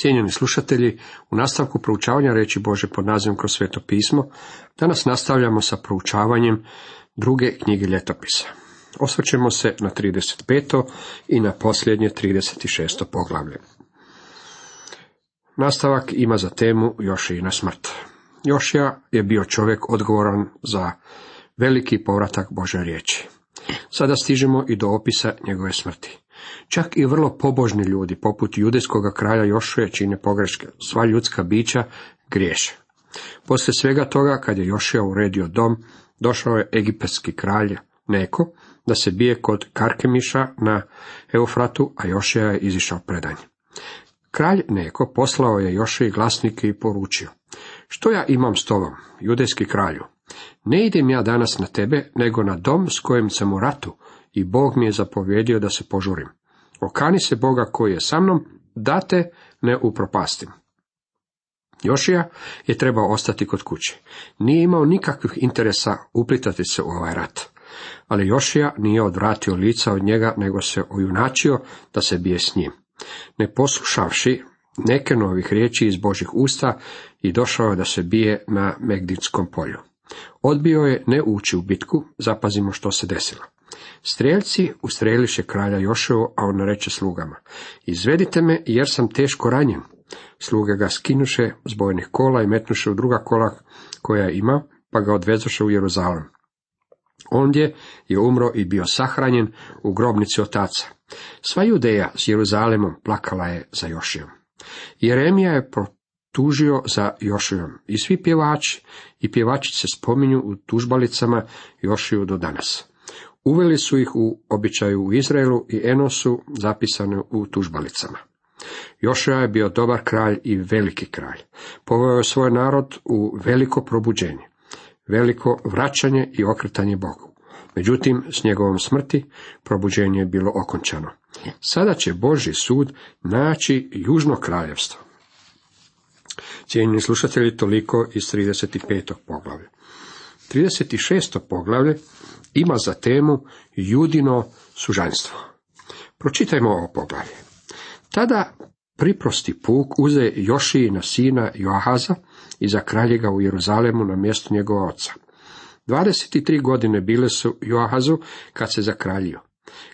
Cijenjeni slušatelji, u nastavku proučavanja reći Bože pod nazivom kroz sveto pismo, danas nastavljamo sa proučavanjem druge knjige ljetopisa. Osvrćemo se na 35. i na posljednje 36. poglavlje. Nastavak ima za temu na smrt. Jošija je bio čovjek odgovoran za veliki povratak Bože riječi. Sada stižemo i do opisa njegove smrti. Čak i vrlo pobožni ljudi, poput judejskog kralja Jošuje, čine pogreške. Sva ljudska bića griješe. Poslije svega toga, kad je Jošija uredio dom, došao je egipatski kralj Neko, da se bije kod Karkemiša na Eufratu, a Jošija je izišao predanje. Kralj Neko poslao je Jošiji glasnike i poručio. Što ja imam s tobom, judejski kralju? Ne idem ja danas na tebe, nego na dom s kojim sam u ratu, i Bog mi je zapovjedio da se požurim. Okani se Boga koji je sa mnom, da te ne upropastim. Jošija je trebao ostati kod kuće. Nije imao nikakvih interesa uplitati se u ovaj rat. Ali Jošija nije odvratio lica od njega, nego se ojunačio da se bije s njim. Ne poslušavši neke novih riječi iz Božih usta i došao je da se bije na Megdinskom polju. Odbio je ne ući u bitku, zapazimo što se desilo. Strijelci ustreliše kralja Joševo, a on reče slugama, izvedite me jer sam teško ranjen. Sluge ga skinuše s bojnih kola i metnuše u druga kola koja je imao, pa ga odvezoše u Jeruzalem. Ondje je umro i bio sahranjen u grobnici otaca. Sva Judeja s Jeruzalemom plakala je za Jošijom. Jeremija je protužio za Jošijom i svi pjevači i pjevačice spominju u tužbalicama Jošiju do danas. Uveli su ih u običaju u Izraelu i Enosu zapisane u tužbalicama. Jošija je bio dobar kralj i veliki kralj. Poveo je svoj narod u veliko probuđenje, veliko vraćanje i okretanje Bogu. Međutim, s njegovom smrti probuđenje je bilo okončano. Sada će Boži sud naći južno kraljevstvo. Cijenjeni slušatelji, toliko iz 35. poglavlja. 36. poglavlje ima za temu Judino sužanstvo. Pročitajmo ovo poglavlje. Tada priprosti puk uze Jošijina sina Joahaza i za kraljega u Jeruzalemu na mjestu njegova oca. 23 godine bile su Joahazu kad se zakraljio.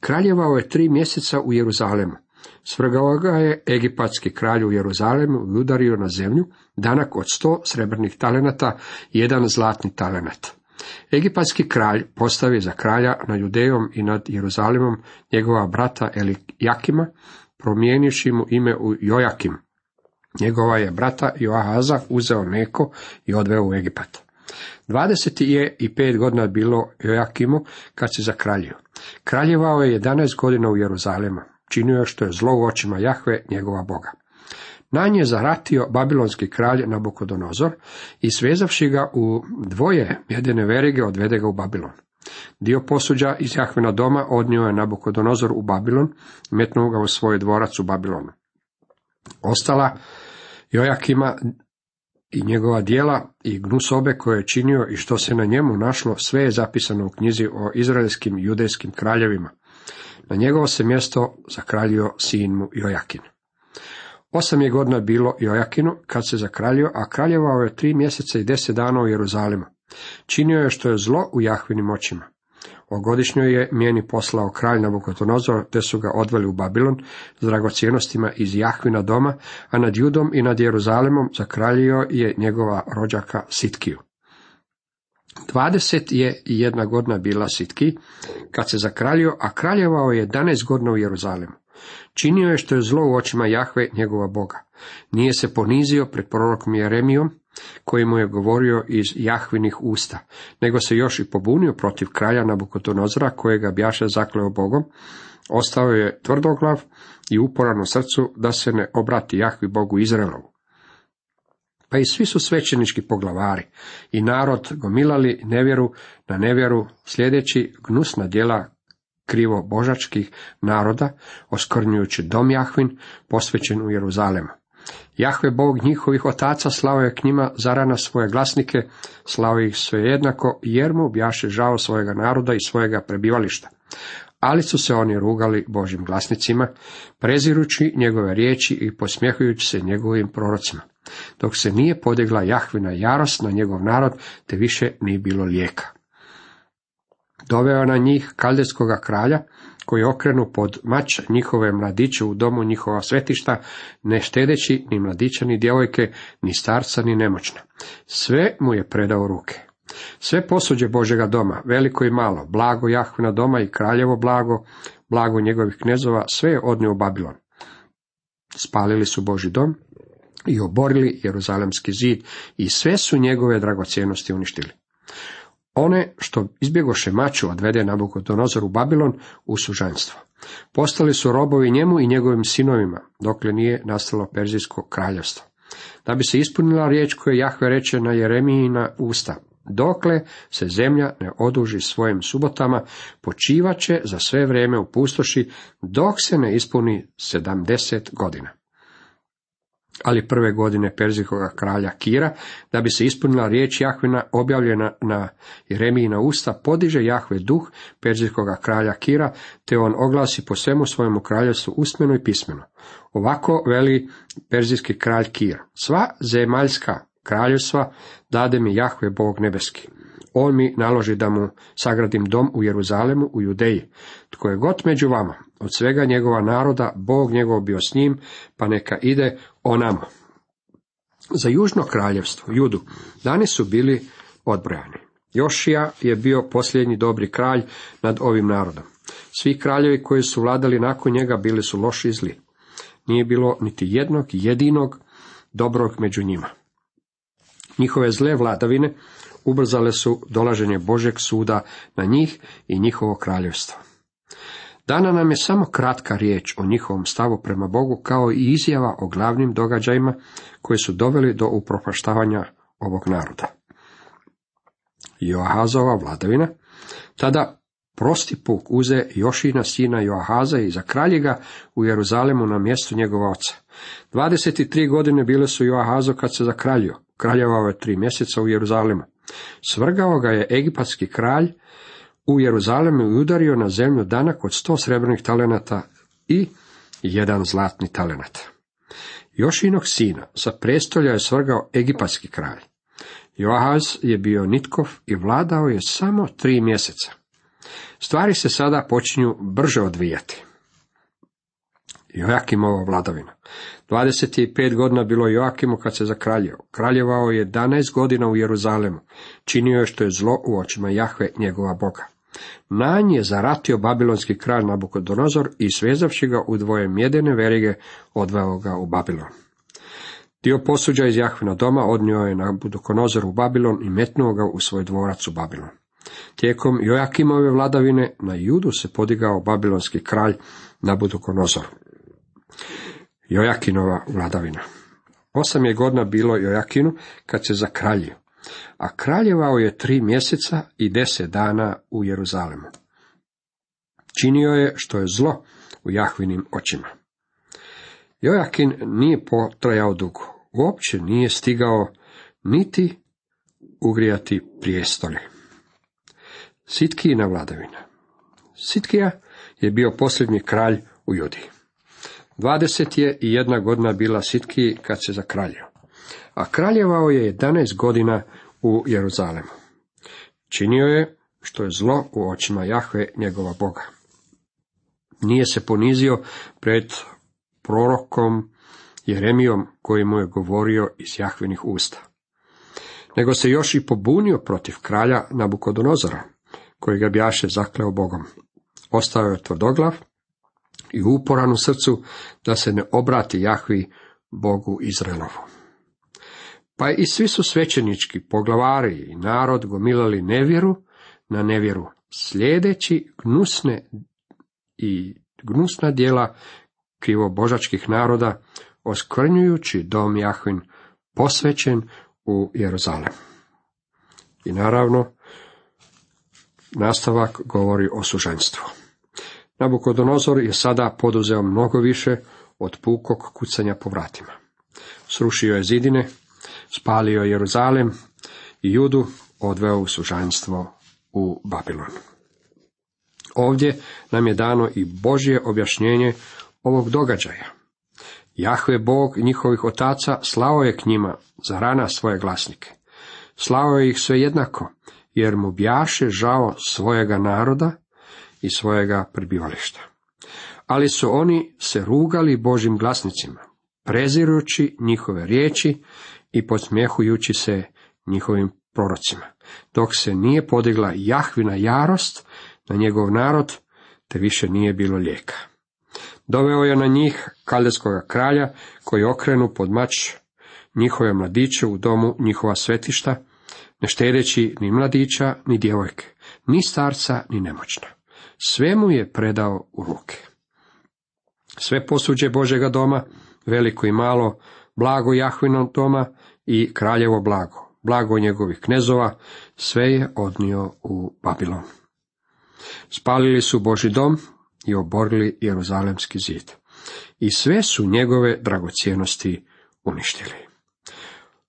Kraljevao je tri mjeseca u Jeruzalemu. Svrgao ga je egipatski kralj u Jeruzalemu i udario na zemlju danak od sto srebrnih talenata i jedan zlatni talenat. Egipatski kralj postavi za kralja nad Judejom i nad Jeruzalemom njegova brata Elijakima, promijenivši mu ime u Jojakim. Njegova je brata Joahaza uzeo Neko i odveo u Egipat. Dvadeset je i pet godina bilo Jojakimu kad se zakraljio. Kraljevao je jedanaest godina u Jeruzalemu. Činio što je zlo u očima Jahve, njegova Boga. Na nje zaratio babilonski kralj Nabukodonozor i svezavši ga u dvoje jedine verige odvede ga u Babilon. Dio posuđa iz Jahvena doma odnio je Nabukodonozor u Babilon, metnuo ga u svoj dvorac u Babilonu. Ostala Jojakima i njegova dijela i gnusobe koje je činio i što se na njemu našlo, sve je zapisano u knjizi o izraelskim judejskim kraljevima. Na njegovo se mjesto zakraljio sin mu Jojakin. Osam je godina bilo Jojakinu kad se zakraljio, a kraljevao je tri mjeseca i deset dana u Jeruzalemu. Činio je što je zlo u Jahvinim očima. O godišnjoj je mjeni poslao kralj Nabukodonosor, te su ga odveli u Babilon s dragocjenostima iz Jahvina doma, a nad Judom i nad Jeruzalemom zakraljio je njegova rođaka Sitkiju. Dvadeset je jedna godina bila Sitki, kad se zakraljio, a kraljevao je jedanaest godina u Jeruzalemu. Činio je što je zlo u očima Jahve, njegova Boga. Nije se ponizio pred prorokom Jeremijom, koji mu je govorio iz Jahvinih usta, nego se još i pobunio protiv kralja Nabukotonozora, kojega bjaše zakleo Bogom, ostao je tvrdoglav i uporan u srcu da se ne obrati Jahvi Bogu Izraelovu. Pa i svi su svećenički poglavari i narod gomilali nevjeru na nevjeru, sljedeći gnusna djela krivo božačkih naroda, oskrnjujući dom Jahvin, posvećen u Jeruzalemu. Jahve Bog njihovih otaca slao je k njima zarana svoje glasnike, slao ih sve jednako, jer mu bjaše žao svojega naroda i svojega prebivališta. ali su se oni rugali Božim glasnicima, prezirući njegove riječi i posmjehujući se njegovim prorocima. Dok se nije podigla Jahvina jarost na njegov narod, te više nije bilo lijeka. Doveo na njih kaldejskoga kralja, koji okrenu pod mač njihove mladiće u domu njihova svetišta, ne štedeći ni mladića, ni djevojke, ni starca, ni nemoćna. Sve mu je predao ruke. Sve posuđe Božega doma, veliko i malo, blago Jahvina doma i kraljevo blago, blago njegovih knezova, sve je odnio u Babilon. Spalili su Boži dom i oborili Jeruzalemski zid i sve su njegove dragocjenosti uništili. One što izbjegoše maču odvede Nabukodonozor u Babilon u sužanstvo. Postali su robovi njemu i njegovim sinovima, dokle nije nastalo Perzijsko kraljevstvo. Da bi se ispunila riječ koju Jahve reče na Jeremijina usta, dokle se zemlja ne oduži svojim subotama, počivaće za sve vrijeme u pustoši, dok se ne ispuni sedamdeset godina ali prve godine Perzijskoga kralja Kira, da bi se ispunila riječ Jahvina objavljena na Jeremijina usta, podiže Jahve duh Perzijskoga kralja Kira, te on oglasi po svemu svojemu kraljevstvu usmeno i pismeno. Ovako veli Perzijski kralj Kir. Sva zemaljska kraljevstva dade mi Jahve Bog nebeski. On mi naloži da mu sagradim dom u Jeruzalemu, u Judeji. Tko je god među vama, od svega njegova naroda, Bog njegov bio s njim, pa neka ide o nama. Za južno kraljevstvo, Judu, dani su bili odbrojani. Jošija je bio posljednji dobri kralj nad ovim narodom. Svi kraljevi koji su vladali nakon njega bili su loši i zli. Nije bilo niti jednog jedinog dobrog među njima. Njihove zle vladavine ubrzale su dolaženje Božeg suda na njih i njihovo kraljevstvo. Dana nam je samo kratka riječ o njihovom stavu prema Bogu kao i izjava o glavnim događajima koji su doveli do upropaštavanja ovog naroda. Joahazova vladavina, tada prosti puk uze Jošina sina Joahaza i za ga u Jeruzalemu na mjestu njegova oca. 23 godine bile su Joahazo kad se zakraljio, kraljevao je tri mjeseca u Jeruzalemu. Svrgao ga je egipatski kralj u Jeruzalemu i udario na zemlju danak od sto srebrnih talenata i jedan zlatni talenat. Jošinog sina sa prestolja je svrgao egipatski kralj. Joahaz je bio nitkov i vladao je samo tri mjeseca. Stvari se sada počinju brže odvijati. Joakimova vladavina. 25 godina bilo Joakimu kad se zakraljio. Kraljevao je 11 godina u Jeruzalemu. Činio je što je zlo u očima Jahve, njegova Boga. Nanj je zaratio babilonski kralj Nabukodonozor i svezavši ga u dvoje mjedene verige, odveo ga u Babilon. Dio posuđa iz Jahvina doma odnio je Nabukodonozor u Babilon i metnuo ga u svoj dvorac u Babilon. Tijekom Joakimove vladavine na judu se podigao babilonski kralj Nabukodonozor. Jojakinova vladavina. Osam je godina bilo Jojakinu kad se zakraljio, a kraljevao je tri mjeseca i deset dana u Jeruzalemu. Činio je što je zlo u Jahvinim očima. Jojakin nije potrajao dugo, uopće nije stigao niti ugrijati prijestolje. Sitkijina vladavina. Sitkija je bio posljednji kralj u Judi. Dvadeset je i jedna godina bila Sitki kad se zakraljio, a kraljevao je jedanaest godina u Jeruzalemu. Činio je što je zlo u očima Jahve njegova Boga. Nije se ponizio pred prorokom Jeremijom koji mu je govorio iz Jahvenih usta. Nego se još i pobunio protiv kralja Nabukodonozora, koji ga bjaše zakleo Bogom. Ostao je tvrdoglav i uporan u srcu da se ne obrati Jahvi Bogu Izraelovu. Pa i svi su svećenički poglavari i narod gomilali nevjeru na nevjeru, sljedeći gnusne i gnusna djela krivobožačkih naroda, oskrnjujući dom Jahvin posvećen u Jeruzalem. I naravno, nastavak govori o suženstvu. Nabukodonozor je sada poduzeo mnogo više od pukog kucanja po vratima. Srušio je zidine, spalio Jeruzalem i Judu odveo u sužanstvo u Babilon. Ovdje nam je dano i Božje objašnjenje ovog događaja. Jahve Bog njihovih otaca slao je k njima za rana svoje glasnike. Slao je ih sve jednako, jer mu bjaše žao svojega naroda i svojega prebivališta. Ali su oni se rugali Božim glasnicima, prezirući njihove riječi i podsmjehujući se njihovim prorocima, dok se nije podigla Jahvina jarost na njegov narod, te više nije bilo lijeka. Doveo je na njih kaldeskog kralja, koji okrenu pod mač njihove mladiće u domu njihova svetišta, ne štedeći ni mladića, ni djevojke, ni starca, ni nemoćna. Sve mu je predao u ruke. Sve posuđe Božega doma, veliko i malo, blago Jahvinog doma i kraljevo blago, blago njegovih knezova, sve je odnio u Babilon. Spalili su Boži dom i oborili Jeruzalemski zid. I sve su njegove dragocjenosti uništili.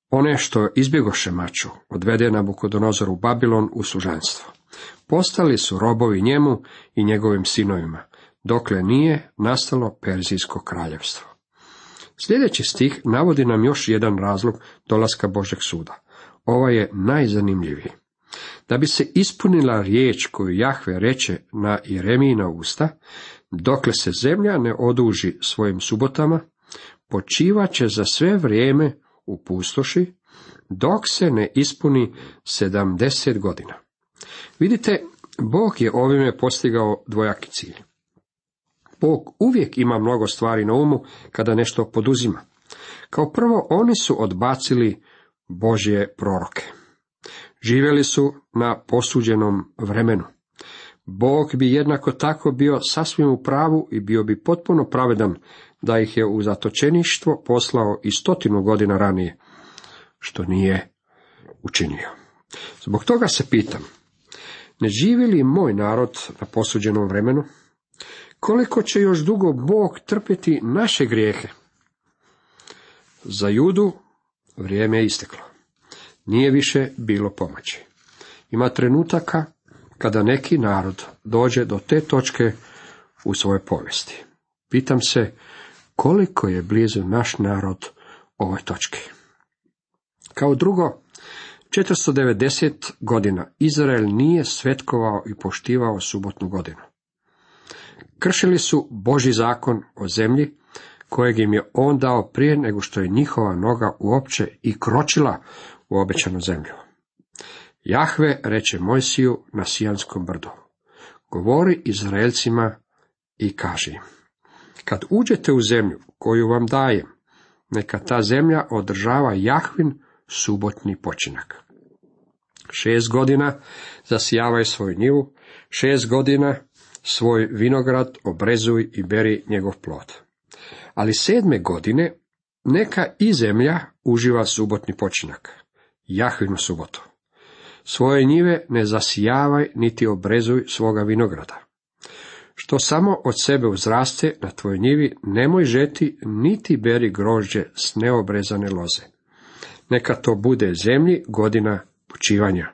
One što izbjegoše maču, odvede na Bukodonozoru u Babilon u služanstvo. Postali su robovi njemu i njegovim sinovima, dokle nije nastalo Perzijsko kraljevstvo. Sljedeći stih navodi nam još jedan razlog dolaska Božeg suda. Ova je najzanimljiviji. Da bi se ispunila riječ koju Jahve reče na Jeremijina usta, dokle se zemlja ne oduži svojim subotama, počivaće za sve vrijeme u pustoši, dok se ne ispuni sedamdeset godina. Vidite, Bog je ovime postigao dvojaki cilj. Bog uvijek ima mnogo stvari na umu kada nešto poduzima. Kao prvo, oni su odbacili Božje proroke. Živjeli su na posuđenom vremenu. Bog bi jednako tako bio sasvim u pravu i bio bi potpuno pravedan da ih je u zatočeništvo poslao i stotinu godina ranije, što nije učinio. Zbog toga se pitam, ne živi li moj narod na posuđenom vremenu? Koliko će još dugo Bog trpjeti naše grijehe? Za judu vrijeme je isteklo. Nije više bilo pomoći. Ima trenutaka kada neki narod dođe do te točke u svojoj povijesti. Pitam se koliko je blizu naš narod ovoj točki. Kao drugo, 490 godina Izrael nije svetkovao i poštivao subotnu godinu. Kršili su Boži zakon o zemlji, kojeg im je on dao prije nego što je njihova noga uopće i kročila u obećanu zemlju. Jahve reče Mojsiju na Sijanskom brdu. Govori Izraelcima i kaži im. Kad uđete u zemlju koju vam dajem, neka ta zemlja održava Jahvin subotni počinak. Šest godina zasijavaj svoju njivu, šest godina svoj vinograd obrezuj i beri njegov plod. Ali sedme godine neka i zemlja uživa subotni počinak, Jahvinu subotu. Svoje njive ne zasijavaj niti obrezuj svoga vinograda. Što samo od sebe uzraste na tvojoj njivi, nemoj žeti niti beri grožđe s neobrezane loze. Neka to bude zemlji godina počivanja.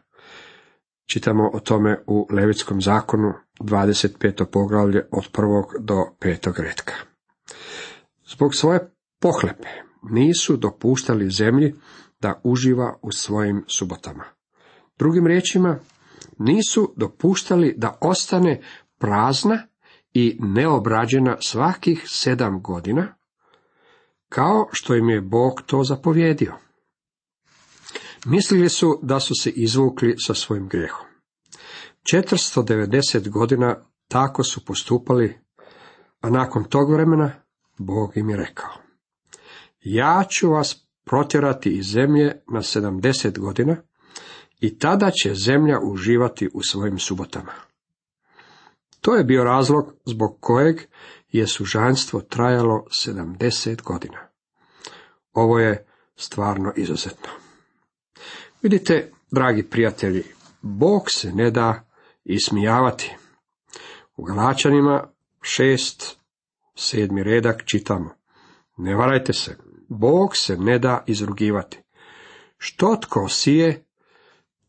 Čitamo o tome u Levitskom zakonu 25. poglavlje od prvog do petog redka. Zbog svoje pohlepe nisu dopuštali zemlji da uživa u svojim subotama. Drugim riječima, nisu dopuštali da ostane prazna i neobrađena svakih sedam godina, kao što im je Bog to zapovjedio. Mislili su da su se izvukli sa svojim grijehom. 490 godina tako su postupali, a nakon tog vremena Bog im je rekao. Ja ću vas protjerati iz zemlje na 70 godina i tada će zemlja uživati u svojim subotama. To je bio razlog zbog kojeg je sužanstvo trajalo 70 godina. Ovo je stvarno izuzetno. Vidite, dragi prijatelji, Bog se ne da ismijavati. U Galačanima šest, sedmi redak čitamo. Ne varajte se, Bog se ne da izrugivati. Što tko sije,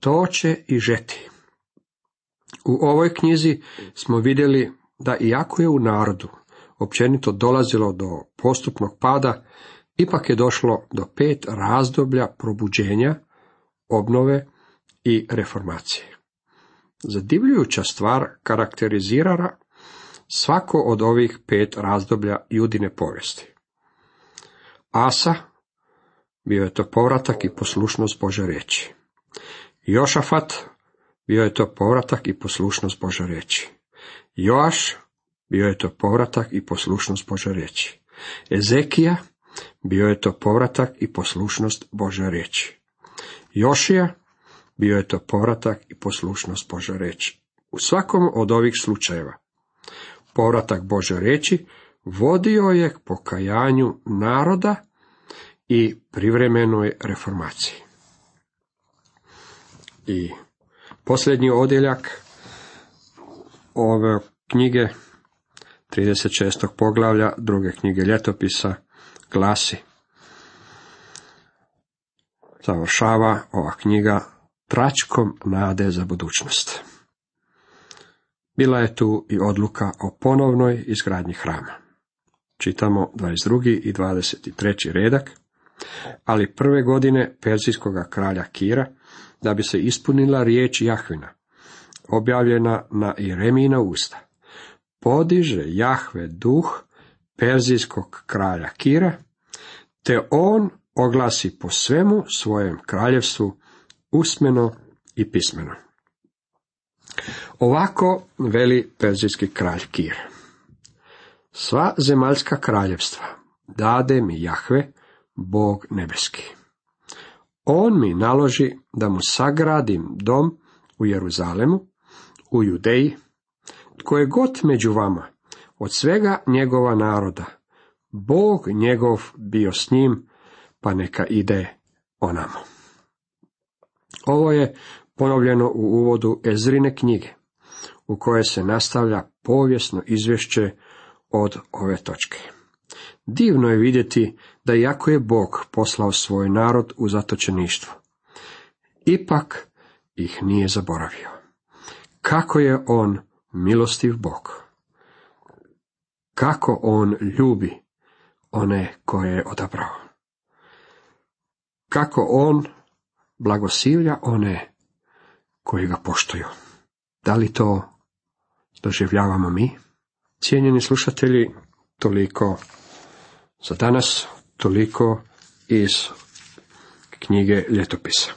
to će i žeti. U ovoj knjizi smo vidjeli da iako je u narodu općenito dolazilo do postupnog pada, ipak je došlo do pet razdoblja probuđenja, obnove i reformacije. Zadivljujuća stvar karakterizirala svako od ovih pet razdoblja judine povijesti. Asa, bio je to povratak i poslušnost Bože riječi. Jošafat, bio je to povratak i poslušnost Bože riječi. Joaš, bio je to povratak i poslušnost Bože riječi. Ezekija, bio je to povratak i poslušnost Bože riječi. Jošija, bio je to povratak i poslušnost Bože riječi. U svakom od ovih slučajeva, povratak Bože riječi vodio je k pokajanju naroda i privremenoj reformaciji. I posljednji odjeljak ove knjige 36. poglavlja druge knjige ljetopisa glasi završava ova knjiga tračkom nade za budućnost. Bila je tu i odluka o ponovnoj izgradnji hrama. Čitamo 22. i 23. redak, ali prve godine Perzijskog kralja Kira, da bi se ispunila riječ Jahvina, objavljena na Iremina usta. Podiže Jahve duh Perzijskog kralja Kira, te on oglasi po svemu svojem kraljevstvu usmeno i pismeno. Ovako veli perzijski kralj Kir. Sva zemaljska kraljevstva dade mi Jahve, Bog nebeski. On mi naloži da mu sagradim dom u Jeruzalemu, u Judeji, tko je god među vama, od svega njegova naroda, Bog njegov bio s njim, pa neka ide onamo. Ovo je ponovljeno u uvodu Ezrine knjige, u kojoj se nastavlja povijesno izvješće od ove točke. Divno je vidjeti da iako je Bog poslao svoj narod u zatočeništvo, ipak ih nije zaboravio. Kako je on milostiv Bog. Kako on ljubi one koje je odabrao. Kako on blagosilja one koji ga poštuju. Da li to doživljavamo mi? Cijenjeni slušatelji, toliko za danas, toliko iz knjige ljetopisa.